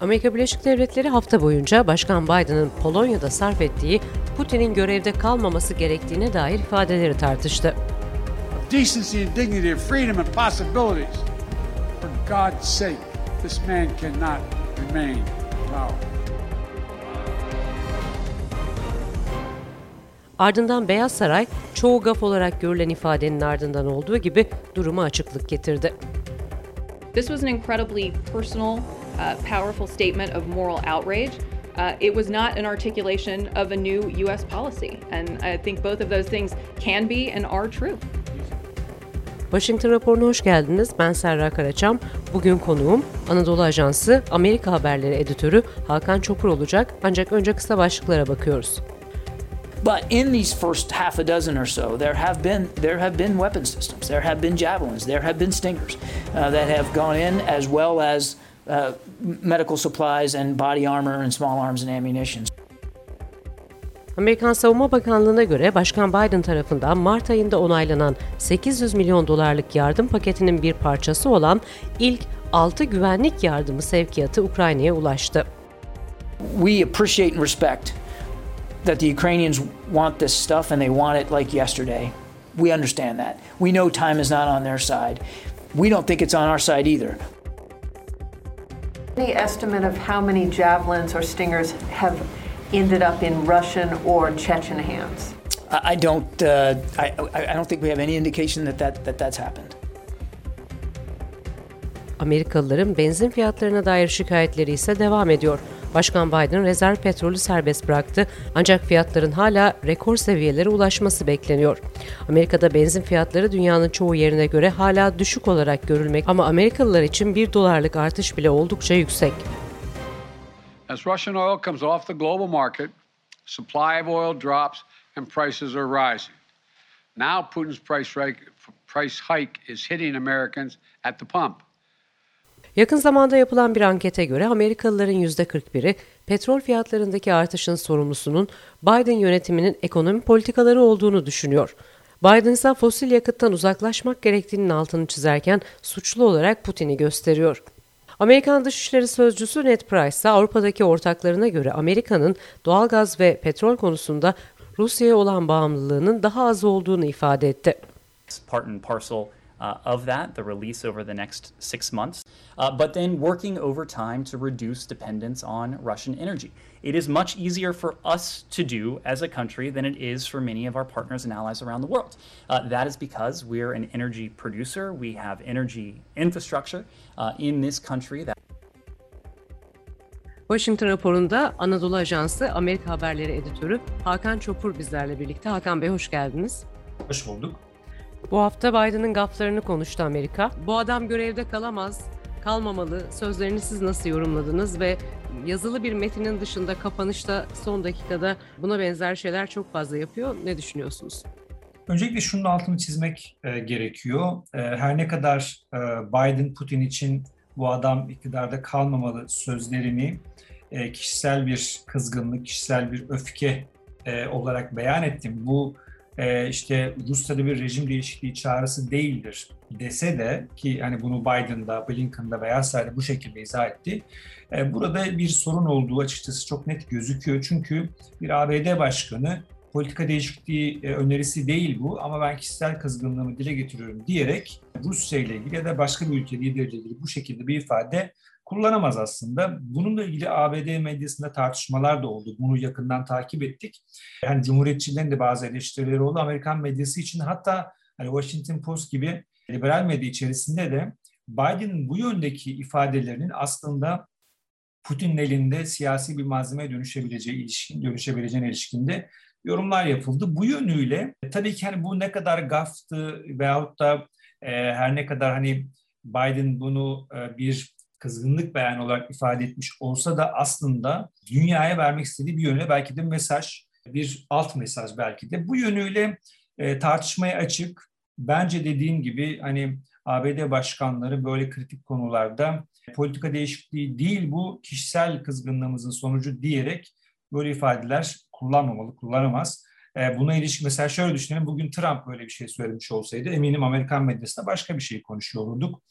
Amerika Birleşik Devletleri hafta boyunca Başkan Biden'ın Polonya'da sarf ettiği Putin'in görevde kalmaması gerektiğine dair ifadeleri tartıştı. Decency and dignity of freedom and possibilities. For God's sake, this man cannot remain in power. Ardından Beyaz Saray, çoğu gaf olarak görülen ifadenin ardından olduğu gibi duruma açıklık getirdi. This was an incredibly personal, uh, powerful statement of moral outrage. Uh, it was not an articulation of a new U.S. policy. And I think both of those things can be and are true. Washington raporuna hoş geldiniz. Ben Serra Karaçam. Bugün konuğum Anadolu Ajansı Amerika Haberleri editörü Hakan Çopur olacak. Ancak önce kısa başlıklara bakıyoruz. But in these first half a dozen or so, there have been there have been weapon systems, there have been javelins, there have been stingers uh, that have gone in, as well as uh, medical supplies and body armor and small arms and ammunition. Amerikan Savunma Bakanlığı'na göre Başkan Biden tarafından Mart ayında onaylanan 800 milyon dolarlık yardım paketinin bir parçası olan ilk 6 güvenlik yardımı sevkiyatı Ukrayna'ya ulaştı. We appreciate and respect that the Ukrainians want this stuff and they want it like yesterday. We understand that. We know time is not on their side. We don't think it's on our side either. Any estimate of how many javelins or stingers have ended up in Russian or Chechen hands? I, don't. Uh, I, I don't think we have any indication that, that, that that's happened. Amerikalıların benzin fiyatlarına dair şikayetleri ise devam ediyor. Başkan Biden rezerv petrolü serbest bıraktı ancak fiyatların hala rekor seviyelere ulaşması bekleniyor. Amerika'da benzin fiyatları dünyanın çoğu yerine göre hala düşük olarak görülmek ama Amerikalılar için 1 dolarlık artış bile oldukça yüksek. As Russian oil comes off the global market, supply of oil drops and prices are rising. Now Putin's price, price hike is hitting Americans at the pump. Yakın zamanda yapılan bir ankete göre Amerikalıların %41'i petrol fiyatlarındaki artışın sorumlusunun Biden yönetiminin ekonomi politikaları olduğunu düşünüyor. Biden ise fosil yakıttan uzaklaşmak gerektiğinin altını çizerken suçlu olarak Putin'i gösteriyor. Amerikan Dışişleri Sözcüsü Ned Price ise Avrupa'daki ortaklarına göre Amerika'nın doğalgaz ve petrol konusunda Rusya'ya olan bağımlılığının daha az olduğunu ifade etti. Part and parcel uh, of that, the release over the next six months, uh, but then working over time to reduce dependence on Russian energy. It is much easier for us to do as a country than it is for many of our partners and allies around the world. Uh, that is because we're an energy producer, we have energy infrastructure uh, in this country that Washington raporunda Anadolu Ajansı Amerika Haberleri editörü Hakan Çopur bizlerle birlikte. Hakan Bey hoş geldiniz. Hoş bulduk. Bu hafta Biden'ın gaflarını konuştu Amerika. Bu adam görevde kalamaz, kalmamalı. Sözlerini siz nasıl yorumladınız ve yazılı bir metinin dışında kapanışta son dakikada buna benzer şeyler çok fazla yapıyor. Ne düşünüyorsunuz? Öncelikle şunun altını çizmek e, gerekiyor. E, her ne kadar e, Biden Putin için bu adam iktidarda kalmamalı sözlerini e, kişisel bir kızgınlık, kişisel bir öfke e, olarak beyan ettim. Bu e, işte Rusya'da bir rejim değişikliği çağrısı değildir dese de ki hani bunu Biden'da, Blinken'da veya Sarı bu şekilde izah etti. E, burada bir sorun olduğu açıkçası çok net gözüküyor. Çünkü bir ABD başkanı politika değişikliği e, önerisi değil bu ama ben kişisel kızgınlığımı dile getiriyorum diyerek Rusya ile ilgili ya da başka bir ülke lideriyle ilgili bu şekilde bir ifade kullanamaz aslında. Bununla ilgili ABD medyasında tartışmalar da oldu. Bunu yakından takip ettik. Yani Cumhuriyetçilerin de bazı eleştirileri oldu. Amerikan medyası için hatta hani Washington Post gibi liberal medya içerisinde de Biden'ın bu yöndeki ifadelerinin aslında Putin'in elinde siyasi bir malzemeye dönüşebileceği ilişkin, dönüşebileceğine ilişkinde yorumlar yapıldı. Bu yönüyle tabii ki hani bu ne kadar gaftı veyahut da e, her ne kadar hani Biden bunu e, bir kızgınlık beyan olarak ifade etmiş olsa da aslında dünyaya vermek istediği bir yönüyle belki de mesaj, bir alt mesaj belki de. Bu yönüyle e, tartışmaya açık. Bence dediğim gibi hani ABD başkanları böyle kritik konularda politika değişikliği değil bu kişisel kızgınlığımızın sonucu diyerek böyle ifadeler kullanmamalı, kullanamaz. E, buna ilişkin mesela şöyle düşünelim. Bugün Trump böyle bir şey söylemiş olsaydı eminim Amerikan medyasında başka bir şey konuşuyor olurduk.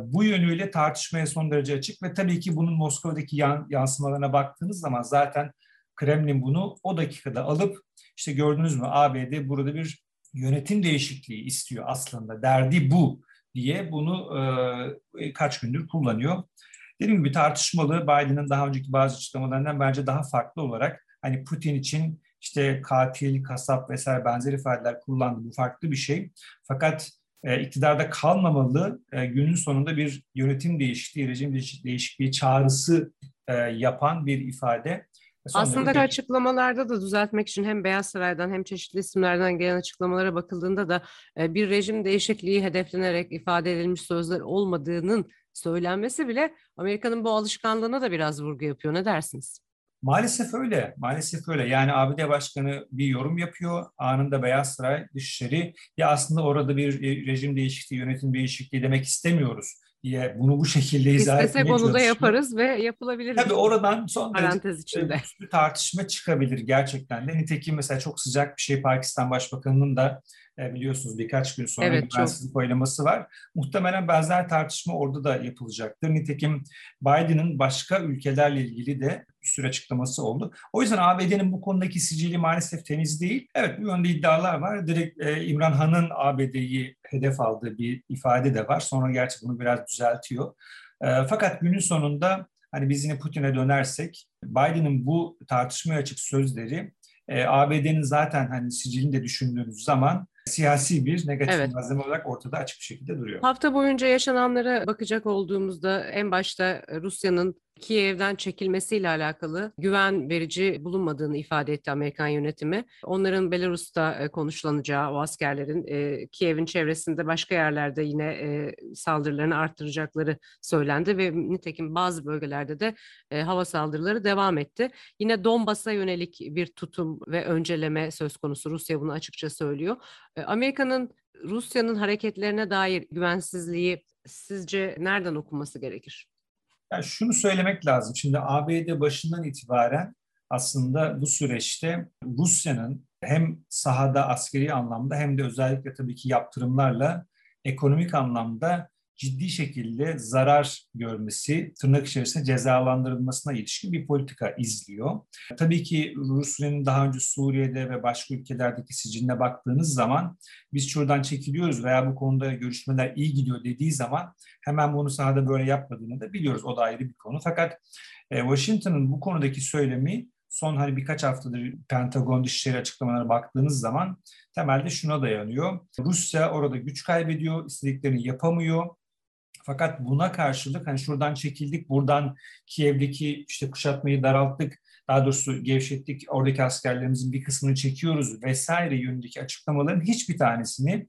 Bu yönüyle tartışmaya son derece açık ve tabii ki bunun Moskova'daki yan, yansımalarına baktığınız zaman zaten Kremlin bunu o dakikada alıp işte gördünüz mü ABD burada bir yönetim değişikliği istiyor aslında. Derdi bu diye bunu e, kaç gündür kullanıyor. Dediğim gibi tartışmalı Biden'ın daha önceki bazı açıklamalarından bence daha farklı olarak hani Putin için işte katil, kasap vesaire benzer ifadeler kullandı. Bu farklı bir şey. Fakat e, iktidarda kalmamalı e, günün sonunda bir yönetim değişikliği, rejim değişikliği çağrısı e, yapan bir ifade. Aslında bir... açıklamalarda da düzeltmek için hem Beyaz Saray'dan hem çeşitli isimlerden gelen açıklamalara bakıldığında da e, bir rejim değişikliği hedeflenerek ifade edilmiş sözler olmadığının söylenmesi bile Amerika'nın bu alışkanlığına da biraz vurgu yapıyor. Ne dersiniz? Maalesef öyle. Maalesef öyle. Yani ABD Başkanı bir yorum yapıyor. Anında Beyaz Saray Dışişleri ya aslında orada bir e, rejim değişikliği, yönetim değişikliği demek istemiyoruz diye bunu bu şekilde izah etmeye İstesek onu da yaparız ve yapılabilir. Tabii oradan son parantez içinde. bir tartışma çıkabilir gerçekten de. Nitekim mesela çok sıcak bir şey Pakistan Başbakanı'nın da e, biliyorsunuz birkaç gün sonra evet, güvensizlik çok. oylaması var. Muhtemelen benzer tartışma orada da yapılacaktır. Nitekim Biden'ın başka ülkelerle ilgili de bir sürü açıklaması oldu. O yüzden ABD'nin bu konudaki sicili maalesef temiz değil. Evet bu yönde iddialar var. Direkt e, İmran Han'ın ABD'yi hedef aldığı bir ifade de var. Sonra gerçi bunu biraz düzeltiyor. E, fakat günün sonunda hani biz yine Putin'e dönersek Biden'ın bu tartışmaya açık sözleri e, ABD'nin zaten hani sicilini de düşündüğünüz zaman siyasi bir negatif evet. malzeme olarak ortada açık bir şekilde duruyor. Hafta boyunca yaşananlara bakacak olduğumuzda en başta Rusya'nın Kiev'den çekilmesiyle alakalı güven verici bulunmadığını ifade etti Amerikan yönetimi. Onların Belarus'ta e, konuşlanacağı, o askerlerin e, Kiev'in çevresinde başka yerlerde yine e, saldırılarını arttıracakları söylendi ve nitekim bazı bölgelerde de hava saldırıları devam etti. Yine Donbas'a yönelik bir tutum ve önceleme söz konusu. Rusya bunu açıkça söylüyor. Amerika'nın Rusya'nın hareketlerine dair güvensizliği sizce nereden okunması gerekir? Yani şunu söylemek lazım. Şimdi ABD başından itibaren aslında bu süreçte Rusya'nın hem sahada askeri anlamda hem de özellikle tabii ki yaptırımlarla ekonomik anlamda ciddi şekilde zarar görmesi, tırnak içerisinde cezalandırılmasına ilişkin bir politika izliyor. Tabii ki Rusya'nın daha önce Suriye'de ve başka ülkelerdeki siciline baktığınız zaman biz şuradan çekiliyoruz veya bu konuda görüşmeler iyi gidiyor dediği zaman hemen bunu sahada böyle yapmadığını da biliyoruz. O da ayrı bir konu. Fakat e, Washington'ın bu konudaki söylemi son hani birkaç haftadır Pentagon dışişleri açıklamalara baktığınız zaman temelde şuna dayanıyor. Rusya orada güç kaybediyor, istediklerini yapamıyor. Fakat buna karşılık hani şuradan çekildik, buradan Kiev'deki işte kuşatmayı daralttık, daha doğrusu gevşettik, oradaki askerlerimizin bir kısmını çekiyoruz vesaire yönündeki açıklamaların hiçbir tanesini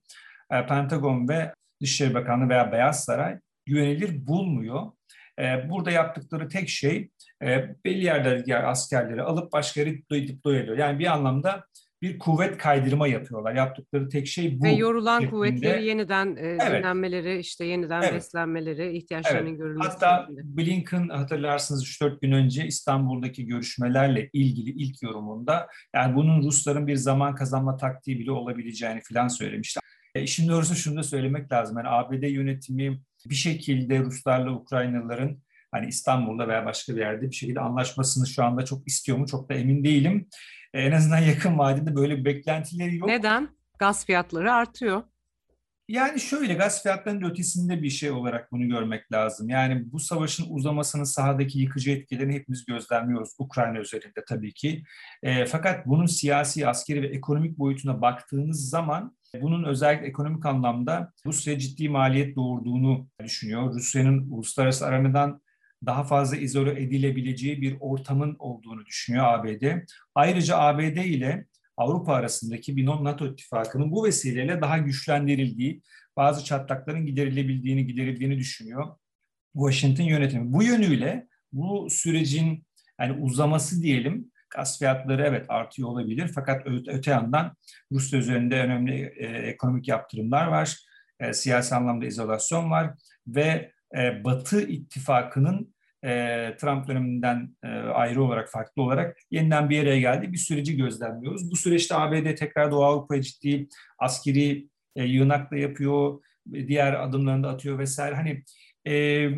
e, Pentagon ve Dışişleri Bakanlığı veya Beyaz Saray güvenilir bulmuyor. E, burada yaptıkları tek şey e, belli yerlerdeki askerleri alıp başka yere deploy ediyor. Yani bir anlamda bir kuvvet kaydırma yapıyorlar. Yaptıkları tek şey bu. Ve yorulan şeklinde. kuvvetleri yeniden e, evet. dinlenmeleri, işte yeniden evet. beslenmeleri, ihtiyaçlarının evet. görülmesi. Hatta şeklinde. Blinken hatırlarsınız 3-4 gün önce İstanbul'daki görüşmelerle ilgili ilk yorumunda yani bunun Rusların bir zaman kazanma taktiği bile olabileceğini falan söylemişler. E, işin doğrusu şunu da söylemek lazım. Yani ABD yönetimi bir şekilde Ruslarla Ukraynalıların hani İstanbul'da veya başka bir yerde bir şekilde anlaşmasını şu anda çok istiyor mu çok da emin değilim. E, en azından yakın vadede böyle bir beklentileri yok. Neden? Gaz fiyatları artıyor. Yani şöyle gaz fiyatlarının ötesinde bir şey olarak bunu görmek lazım. Yani bu savaşın uzamasının sahadaki yıkıcı etkilerini hepimiz gözlemliyoruz. Ukrayna üzerinde tabii ki. E, fakat bunun siyasi, askeri ve ekonomik boyutuna baktığınız zaman bunun özellikle ekonomik anlamda Rusya ciddi maliyet doğurduğunu düşünüyor. Rusya'nın uluslararası arenadan daha fazla izole edilebileceği bir ortamın olduğunu düşünüyor ABD. Ayrıca ABD ile Avrupa arasındaki bir NATO ittifakının bu vesileyle daha güçlendirildiği, bazı çatlakların giderilebildiğini, giderildiğini düşünüyor Washington yönetimi. Bu yönüyle bu sürecin yani uzaması diyelim gaz fiyatları evet artıyor olabilir fakat öte yandan Rusya üzerinde önemli e, ekonomik yaptırımlar var, e, siyasi anlamda izolasyon var ve e, Batı ittifakının e, Trump döneminden e, ayrı olarak, farklı olarak yeniden bir araya geldi. Bir süreci gözlemliyoruz. Bu süreçte ABD tekrar Doğu Avrupa'ya ciddi askeri e, yığınak da yapıyor, diğer adımlarını da atıyor vesaire. Hani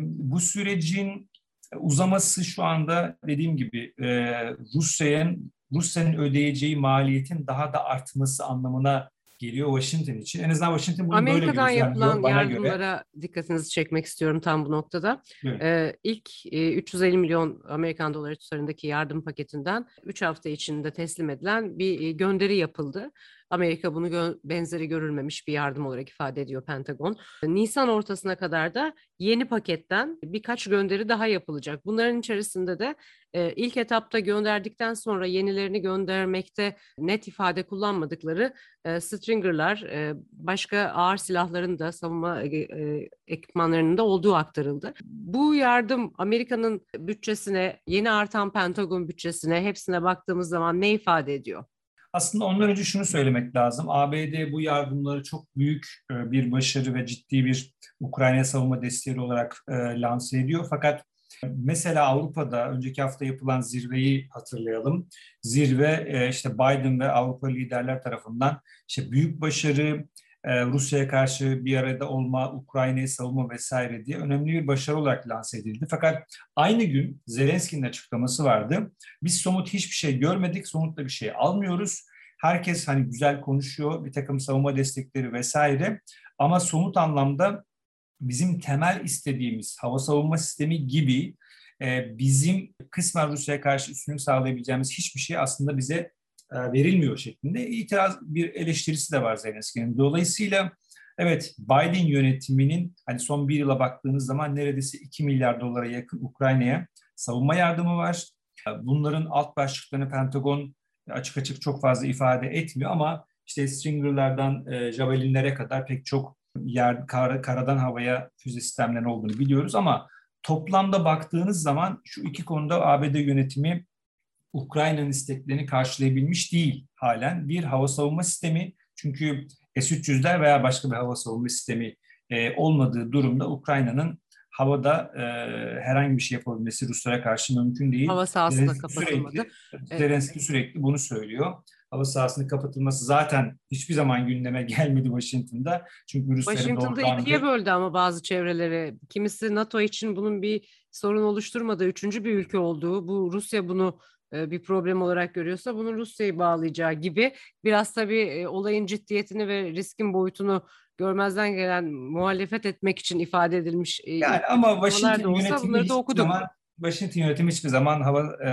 bu sürecin uzaması şu anda dediğim gibi Rusya'nın Rusya'nın ödeyeceği maliyetin daha da artması anlamına geliyor Washington için. En azından Washington bunu Amerika'dan böyle yapılan bana yardımlara göre. dikkatinizi çekmek istiyorum tam bu noktada. Evet. Ee, ilk e, 350 milyon Amerikan doları tutarındaki yardım paketinden 3 hafta içinde teslim edilen bir e, gönderi yapıldı. Amerika bunu gö- benzeri görülmemiş bir yardım olarak ifade ediyor Pentagon. Nisan ortasına kadar da yeni paketten birkaç gönderi daha yapılacak. Bunların içerisinde de e, ilk etapta gönderdikten sonra yenilerini göndermekte net ifade kullanmadıkları e, Stringer'lar, e, başka ağır silahların da savunma e, e, ekipmanlarının da olduğu aktarıldı. Bu yardım Amerika'nın bütçesine, yeni artan Pentagon bütçesine hepsine baktığımız zaman ne ifade ediyor? Aslında ondan önce şunu söylemek lazım. ABD bu yardımları çok büyük e, bir başarı ve ciddi bir Ukrayna savunma desteği olarak e, lanse ediyor. Fakat mesela Avrupa'da önceki hafta yapılan zirveyi hatırlayalım. Zirve e, işte Biden ve Avrupa liderler tarafından işte büyük başarı, e, Rusya'ya karşı bir arada olma, Ukrayna'yı savunma vesaire diye önemli bir başarı olarak lanse edildi. Fakat aynı gün Zelenski'nin açıklaması vardı. Biz somut hiçbir şey görmedik, somut da bir şey almıyoruz. Herkes hani güzel konuşuyor, bir takım savunma destekleri vesaire. Ama somut anlamda bizim temel istediğimiz hava savunma sistemi gibi e, bizim kısmen Rusya'ya karşı üstünlük sağlayabileceğimiz hiçbir şey aslında bize e, verilmiyor şeklinde itiraz bir eleştirisi de var Zelenski'nin. Dolayısıyla evet Biden yönetiminin hani son bir yıla baktığınız zaman neredeyse 2 milyar dolara yakın Ukrayna'ya savunma yardımı var. Bunların alt başlıklarını Pentagon açık açık çok fazla ifade etmiyor ama işte Stringer'lardan e, Javelin'lere kadar pek çok yer kar, karadan havaya füze sistemlerinin olduğunu biliyoruz ama toplamda baktığınız zaman şu iki konuda ABD yönetimi Ukrayna'nın isteklerini karşılayabilmiş değil halen. Bir hava savunma sistemi çünkü S-300'ler veya başka bir hava savunma sistemi e, olmadığı durumda Ukrayna'nın havada e, herhangi bir şey yapabilmesi Ruslara karşı mümkün değil. Hava sahası da kapatılmadı. Sürekli, Zelenski evet. sürekli bunu söylüyor. Hava sahasının kapatılması zaten hiçbir zaman gündeme gelmedi Washington'da. Çünkü Rusların Washington'da ikiye böldü ama bazı çevreleri. Kimisi NATO için bunun bir sorun oluşturmadığı üçüncü bir ülke olduğu, bu Rusya bunu e, bir problem olarak görüyorsa bunun Rusya'yı bağlayacağı gibi biraz tabii e, olayın ciddiyetini ve riskin boyutunu görmezden gelen muhalefet etmek için ifade edilmiş e, yani ama Washington yönetimi da okuduk. Zaman, Washington yönetimi hiçbir zaman hava e,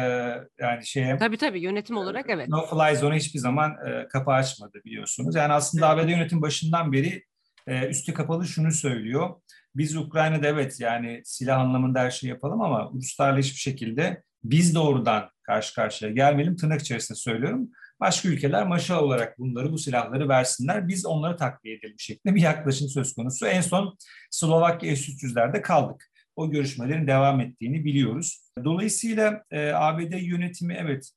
yani şeye tabii tabii yönetim olarak evet. No fly zone hiçbir zaman e, kapı açmadı biliyorsunuz. Yani aslında. ABD yönetim başından beri e, üstü kapalı şunu söylüyor. Biz Ukrayna'da evet yani silah anlamında her şeyi yapalım ama Ruslarla hiçbir şekilde biz doğrudan karşı karşıya gelmeyelim. Tırnak içerisinde söylüyorum. Başka ülkeler maşa olarak bunları, bu silahları versinler. Biz onları takviye edelim şeklinde bir yaklaşım söz konusu. En son Slovakya S-300'lerde kaldık. O görüşmelerin devam ettiğini biliyoruz. Dolayısıyla e, ABD yönetimi evet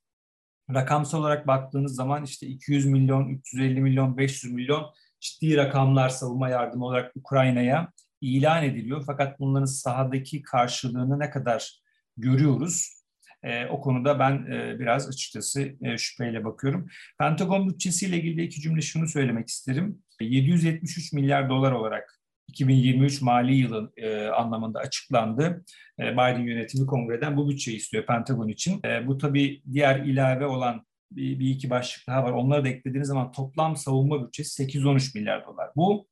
rakamsal olarak baktığınız zaman işte 200 milyon, 350 milyon, 500 milyon ciddi rakamlar savunma yardımı olarak Ukrayna'ya ilan ediliyor. Fakat bunların sahadaki karşılığını ne kadar görüyoruz? E, o konuda ben e, biraz açıkçası e, şüpheyle bakıyorum. Pentagon bütçesiyle ilgili iki cümle şunu söylemek isterim. 773 milyar dolar olarak 2023 mali yılı e, anlamında açıklandı. E, Biden yönetimi kongreden bu bütçeyi istiyor Pentagon için. E, bu tabii diğer ilave olan bir, bir iki başlık daha var. Onları da eklediğiniz zaman toplam savunma bütçesi 813 milyar dolar. Bu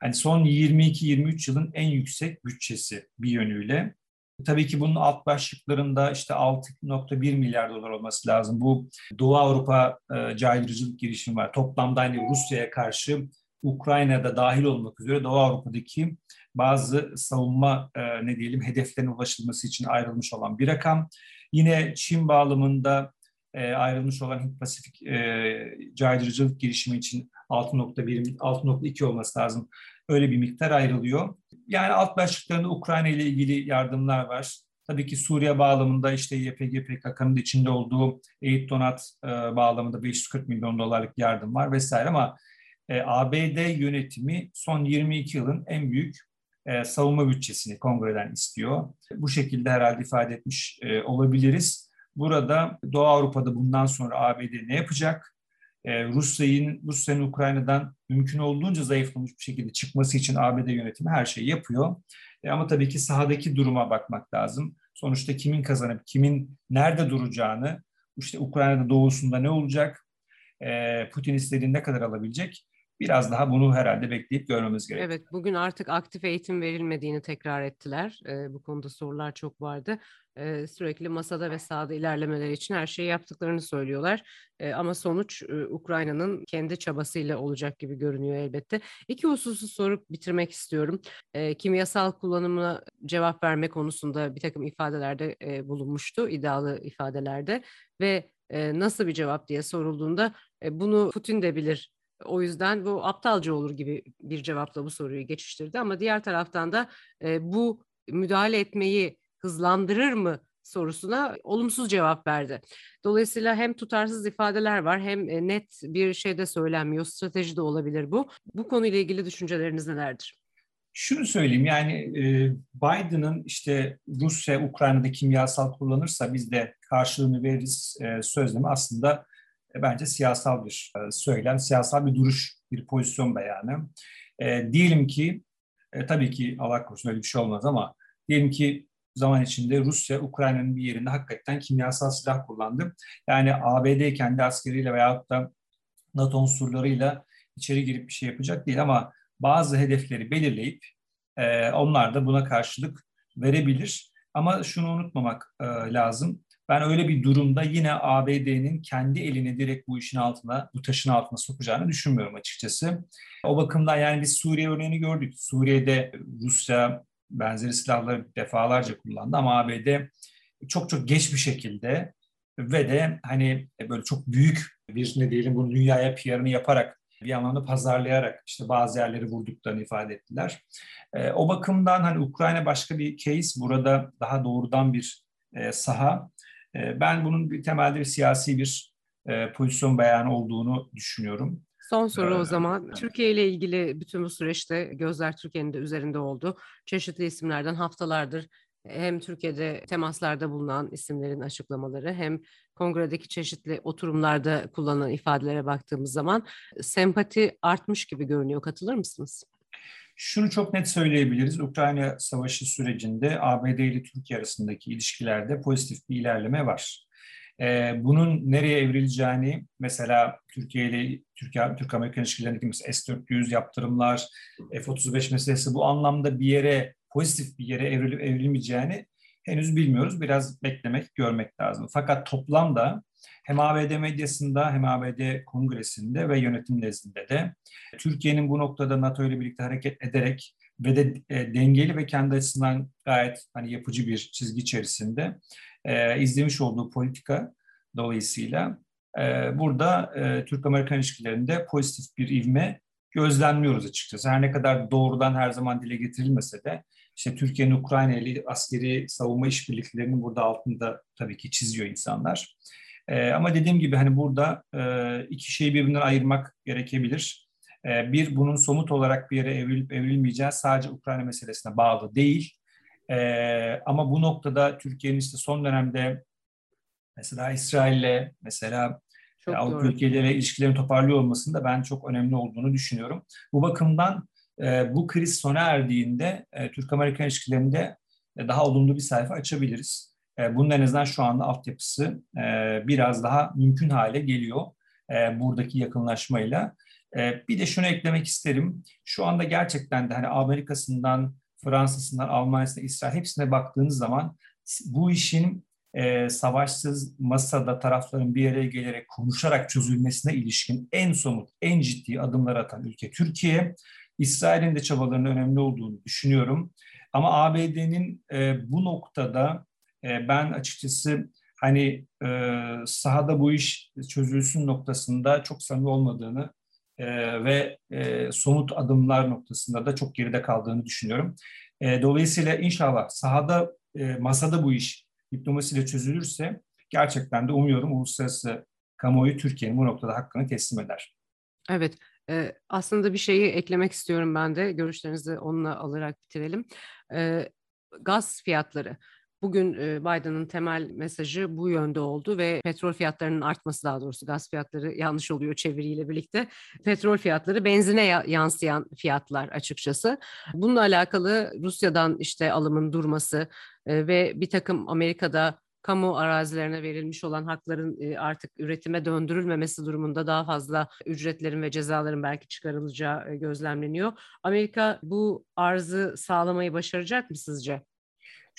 hani son 22-23 yılın en yüksek bütçesi bir yönüyle. Tabii ki bunun alt başlıklarında işte 6.1 milyar dolar olması lazım. Bu Doğu Avrupa e, caydırıcılık girişimi var. Toplamda hani Rusya'ya karşı Ukrayna'da dahil olmak üzere Doğu Avrupa'daki bazı savunma e, ne diyelim hedeflerine ulaşılması için ayrılmış olan bir rakam. Yine Çin bağlamında e, ayrılmış olan Hint-Pasifik e, caydırıcılık girişimi için 6.1 6.2 olması lazım. Öyle bir miktar ayrılıyor. Yani alt başlıklarında Ukrayna ile ilgili yardımlar var. Tabii ki Suriye bağlamında işte YPG PKK'nın içinde olduğu eğit donat e, bağlamında 540 milyon dolarlık yardım var vesaire ama e, ABD yönetimi son 22 yılın en büyük e, savunma bütçesini kongreden istiyor. Bu şekilde herhalde ifade etmiş e, olabiliriz. Burada Doğu Avrupa'da bundan sonra ABD ne yapacak? Rusya'nın Rusya'nın Ukrayna'dan mümkün olduğunca zayıflamış bir şekilde çıkması için ABD yönetimi her şeyi yapıyor. Ama tabii ki sahadaki duruma bakmak lazım. Sonuçta kimin kazanıp kimin nerede duracağını, işte Ukrayna'da doğusunda ne olacak, Putin istediğini ne kadar alabilecek biraz daha bunu herhalde bekleyip görmemiz gerekiyor. Evet, bugün artık aktif eğitim verilmediğini tekrar ettiler. E, bu konuda sorular çok vardı. E, sürekli masada ve sahada ilerlemeleri için her şeyi yaptıklarını söylüyorlar. E, ama sonuç e, Ukrayna'nın kendi çabasıyla olacak gibi görünüyor elbette. İki hususu sorup bitirmek istiyorum. E, kimyasal kullanımına cevap verme konusunda bir takım ifadelerde e, bulunmuştu, iddialı ifadelerde ve e, nasıl bir cevap diye sorulduğunda e, bunu Putin de bilir o yüzden bu aptalca olur gibi bir cevapla bu soruyu geçiştirdi ama diğer taraftan da e, bu müdahale etmeyi hızlandırır mı sorusuna olumsuz cevap verdi. Dolayısıyla hem tutarsız ifadeler var hem net bir şey de söylenmiyor. Strateji de olabilir bu. Bu konuyla ilgili düşünceleriniz nelerdir? Şunu söyleyeyim yani Biden'ın işte Rusya Ukrayna'da kimyasal kullanırsa biz de karşılığını veririz sözlemi aslında bence siyasal bir e, söylem, siyasal bir duruş, bir pozisyon beyanı. E, diyelim ki, e, tabii ki Allah korusun öyle bir şey olmaz ama diyelim ki zaman içinde Rusya, Ukrayna'nın bir yerinde hakikaten kimyasal silah kullandı. Yani ABD kendi askeriyle veyahut da NATO unsurlarıyla içeri girip bir şey yapacak değil ama bazı hedefleri belirleyip e, onlar da buna karşılık verebilir. Ama şunu unutmamak e, lazım. Ben öyle bir durumda yine ABD'nin kendi elini direkt bu işin altına, bu taşın altına sokacağını düşünmüyorum açıkçası. O bakımdan yani biz Suriye örneğini gördük. Suriye'de Rusya benzeri silahları defalarca kullandı ama ABD çok çok geç bir şekilde ve de hani böyle çok büyük bir ne diyelim bunu dünyaya PR'ını yaparak bir anlamda pazarlayarak işte bazı yerleri vurduklarını ifade ettiler. E, o bakımdan hani Ukrayna başka bir case burada daha doğrudan bir e, saha. Ee, ben bunun bir temelde bir siyasi bir e, pozisyon beyanı olduğunu düşünüyorum. Son soru o ee, zaman. Türkiye ile ilgili bütün bu süreçte gözler Türkiye'nin de üzerinde oldu. Çeşitli isimlerden haftalardır hem Türkiye'de temaslarda bulunan isimlerin açıklamaları hem kongredeki çeşitli oturumlarda kullanılan ifadelere baktığımız zaman sempati artmış gibi görünüyor. Katılır mısınız? Şunu çok net söyleyebiliriz. Ukrayna Savaşı sürecinde ABD ile Türkiye arasındaki ilişkilerde pozitif bir ilerleme var. Ee, bunun nereye evrileceğini mesela Türkiye ile Türkiye Türk Amerikan ilişkilerindeki mesela S-400 yaptırımlar, F-35 meselesi bu anlamda bir yere pozitif bir yere evrilip evrilmeyeceğini henüz bilmiyoruz. Biraz beklemek, görmek lazım. Fakat toplamda hem ABD medyasında hem ABD kongresinde ve yönetim nezdinde de Türkiye'nin bu noktada NATO ile birlikte hareket ederek ve de e, dengeli ve kendi açısından gayet hani yapıcı bir çizgi içerisinde e, izlemiş olduğu politika dolayısıyla e, burada e, Türk-Amerikan ilişkilerinde pozitif bir ivme gözlemliyoruz açıkçası. Her ne kadar doğrudan her zaman dile getirilmese de işte Türkiye'nin Ukrayna ile askeri savunma işbirliklerinin burada altında tabii ki çiziyor insanlar. E, ama dediğim gibi hani burada e, iki şeyi birbirinden ayırmak gerekebilir. E, bir, bunun somut olarak bir yere evrilip evrilmeyeceği sadece Ukrayna meselesine bağlı değil. E, ama bu noktada Türkiye'nin işte son dönemde mesela İsrail'le mesela çok Avrupa ülkeleriyle ilişkilerini toparlıyor olmasında ben çok önemli olduğunu düşünüyorum. Bu bakımdan e, bu kriz sona erdiğinde e, Türk-Amerikan ilişkilerinde e, daha olumlu bir sayfa açabiliriz. E, bunun en azından şu anda altyapısı e, biraz daha mümkün hale geliyor e, buradaki yakınlaşmayla. Bir de şunu eklemek isterim. Şu anda gerçekten de hani Amerika'sından, Fransa'sından, Almanya'sından, İsrail hepsine baktığınız zaman bu işin savaşsız masada tarafların bir araya gelerek konuşarak çözülmesine ilişkin en somut, en ciddi adımlar atan ülke Türkiye. İsrail'in de çabalarının önemli olduğunu düşünüyorum. Ama ABD'nin bu noktada e, ben açıkçası hani e, sahada bu iş çözülsün noktasında çok samimi olmadığını e, ve e, somut adımlar noktasında da çok geride kaldığını düşünüyorum. Dolayısıyla inşallah sahada, masada bu iş diplomasiyle çözülürse gerçekten de umuyorum uluslararası kamuoyu Türkiye'nin bu noktada hakkını teslim eder. Evet, Ee, aslında bir şeyi eklemek istiyorum ben de. Görüşlerinizi onunla alarak bitirelim. Ee, gaz fiyatları. Bugün Biden'ın temel mesajı bu yönde oldu ve petrol fiyatlarının artması daha doğrusu gaz fiyatları yanlış oluyor çeviriyle birlikte. Petrol fiyatları benzine yansıyan fiyatlar açıkçası. Bununla alakalı Rusya'dan işte alımın durması ve bir takım Amerika'da kamu arazilerine verilmiş olan hakların artık üretime döndürülmemesi durumunda daha fazla ücretlerin ve cezaların belki çıkarılacağı gözlemleniyor. Amerika bu arzı sağlamayı başaracak mı sizce?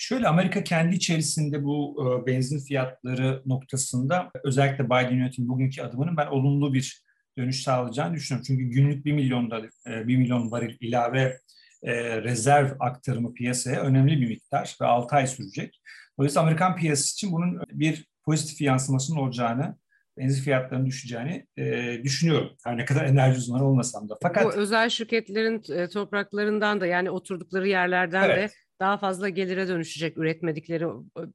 Şöyle Amerika kendi içerisinde bu e, benzin fiyatları noktasında özellikle Biden yönetimi bugünkü adımının ben olumlu bir dönüş sağlayacağını düşünüyorum. Çünkü günlük 1 milyon da 1 milyon varil ilave e, rezerv aktarımı piyasaya önemli bir miktar ve 6 ay sürecek. Dolayısıyla Amerikan piyasası için bunun bir pozitif yansımasının olacağını benzin fiyatlarının düşeceğini e, düşünüyorum. Her ne kadar enerji uzmanı olmasam da. Fakat bu özel şirketlerin e, topraklarından da yani oturdukları yerlerden evet. de daha fazla gelire dönüşecek üretmedikleri,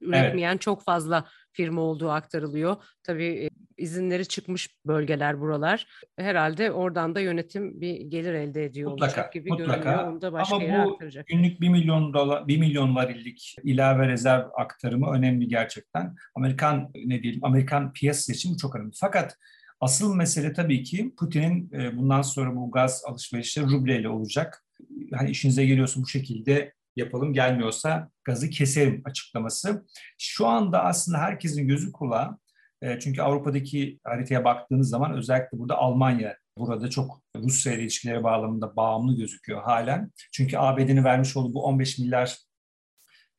üretmeyen evet. çok fazla firma olduğu aktarılıyor. Tabii izinleri çıkmış bölgeler buralar. Herhalde oradan da yönetim bir gelir elde ediyor mutlaka, olacak gibi mutlaka. görünüyor. Onu da başka Ama bu aktaracak. günlük 1 milyon dolar, 1 milyon varillik ilave rezerv aktarımı önemli gerçekten. Amerikan ne diyelim Amerikan piyasası için bu çok önemli. Fakat asıl mesele tabii ki Putin'in bundan sonra bu gaz alışverişi rubleyle olacak. Hani işinize geliyorsa bu şekilde yapalım gelmiyorsa gazı keserim açıklaması. Şu anda aslında herkesin gözü kulağı e, çünkü Avrupa'daki haritaya baktığınız zaman özellikle burada Almanya burada çok Rusya ile ilişkileri bağlamında bağımlı gözüküyor halen. Çünkü ABD'nin vermiş olduğu bu 15 milyar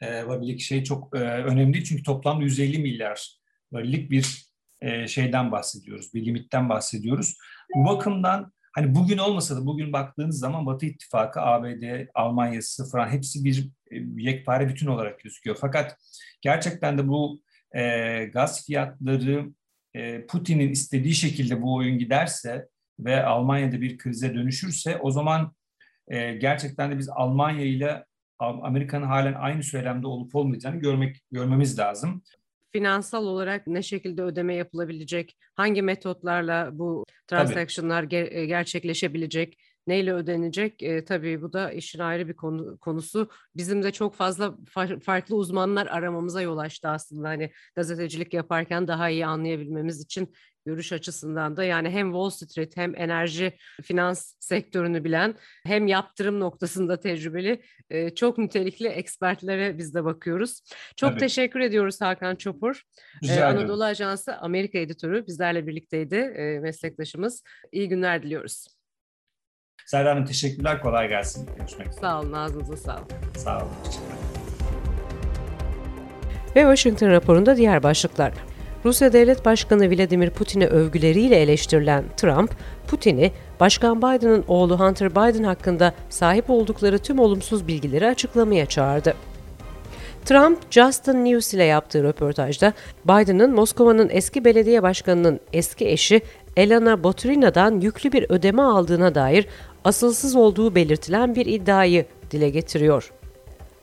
e, varillik şey çok e, önemli çünkü toplamda 150 milyar varillik bir e, şeyden bahsediyoruz, bir limitten bahsediyoruz. Bu bakımdan Hani bugün olmasa da bugün baktığınız zaman Batı İttifakı, ABD, Almanya'sı falan hepsi bir e, yekpare bütün olarak gözüküyor. Fakat gerçekten de bu e, gaz fiyatları e, Putin'in istediği şekilde bu oyun giderse ve Almanya'da bir krize dönüşürse o zaman e, gerçekten de biz Almanya ile Amerika'nın halen aynı söylemde olup olmayacağını görmek görmemiz lazım finansal olarak ne şekilde ödeme yapılabilecek, hangi metotlarla bu transaction'lar ger- e, gerçekleşebilecek, neyle ödenecek? E, tabii bu da işin ayrı bir konu, konusu. Bizim de çok fazla far, farklı uzmanlar aramamıza yol açtı aslında. Hani gazetecilik yaparken daha iyi anlayabilmemiz için görüş açısından da yani hem Wall Street hem enerji finans sektörünü bilen hem yaptırım noktasında tecrübeli e, çok nitelikli ekspertlere biz de bakıyoruz. Çok Tabii. teşekkür ediyoruz Hakan Çopur. Rica ee, Anadolu Ajansı Amerika editörü bizlerle birlikteydi e, meslektaşımız. İyi günler diliyoruz. Serra Hanım teşekkürler. Kolay gelsin. Görüşmek üzere. Sağ olun. Ağzınıza sağlık. Sağ olun. Ve Washington raporunda diğer başlıklar. Rusya Devlet Başkanı Vladimir Putin'i övgüleriyle eleştirilen Trump, Putin'i Başkan Biden'ın oğlu Hunter Biden hakkında sahip oldukları tüm olumsuz bilgileri açıklamaya çağırdı. Trump, Justin News ile yaptığı röportajda Biden'ın Moskova'nın eski belediye başkanının eski eşi Elena Boturina'dan yüklü bir ödeme aldığına dair asılsız olduğu belirtilen bir iddiayı dile getiriyor.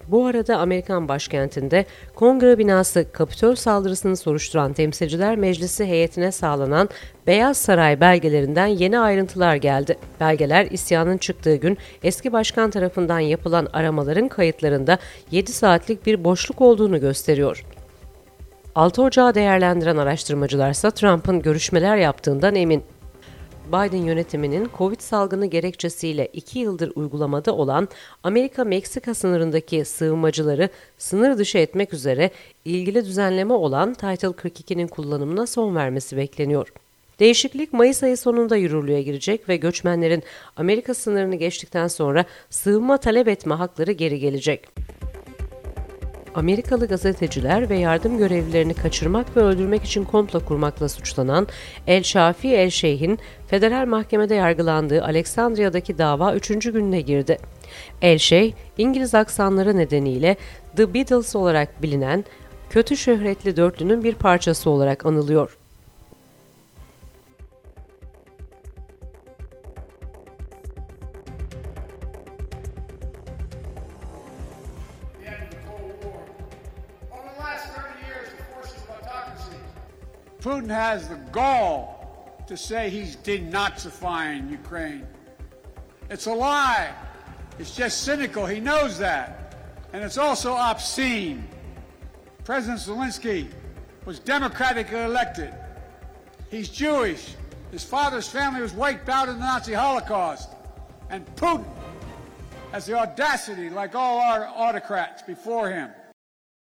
Bu arada Amerikan başkentinde kongre binası Kapitol saldırısını soruşturan Temsilciler Meclisi heyetine sağlanan Beyaz Saray belgelerinden yeni ayrıntılar geldi. Belgeler isyanın çıktığı gün eski başkan tarafından yapılan aramaların kayıtlarında 7 saatlik bir boşluk olduğunu gösteriyor. 6 Ocağı değerlendiren araştırmacılar ise Trump'ın görüşmeler yaptığından emin. Biden yönetiminin Covid salgını gerekçesiyle iki yıldır uygulamada olan Amerika-Meksika sınırındaki sığınmacıları sınır dışı etmek üzere ilgili düzenleme olan Title 42'nin kullanımına son vermesi bekleniyor. Değişiklik Mayıs ayı sonunda yürürlüğe girecek ve göçmenlerin Amerika sınırını geçtikten sonra sığınma talep etme hakları geri gelecek. Amerikalı gazeteciler ve yardım görevlilerini kaçırmak ve öldürmek için komplo kurmakla suçlanan El Şafi El Şeyh'in federal mahkemede yargılandığı Aleksandriya'daki dava 3. gününe girdi. El Şeyh, İngiliz aksanları nedeniyle The Beatles olarak bilinen kötü şöhretli dörtlünün bir parçası olarak anılıyor. Putin has the gall to say he's denazifying Ukraine. It's a lie. It's just cynical. He knows that. And it's also obscene. President Zelensky was democratically elected. He's Jewish. His father's family was wiped out in the Nazi Holocaust. And Putin has the audacity, like all our autocrats before him,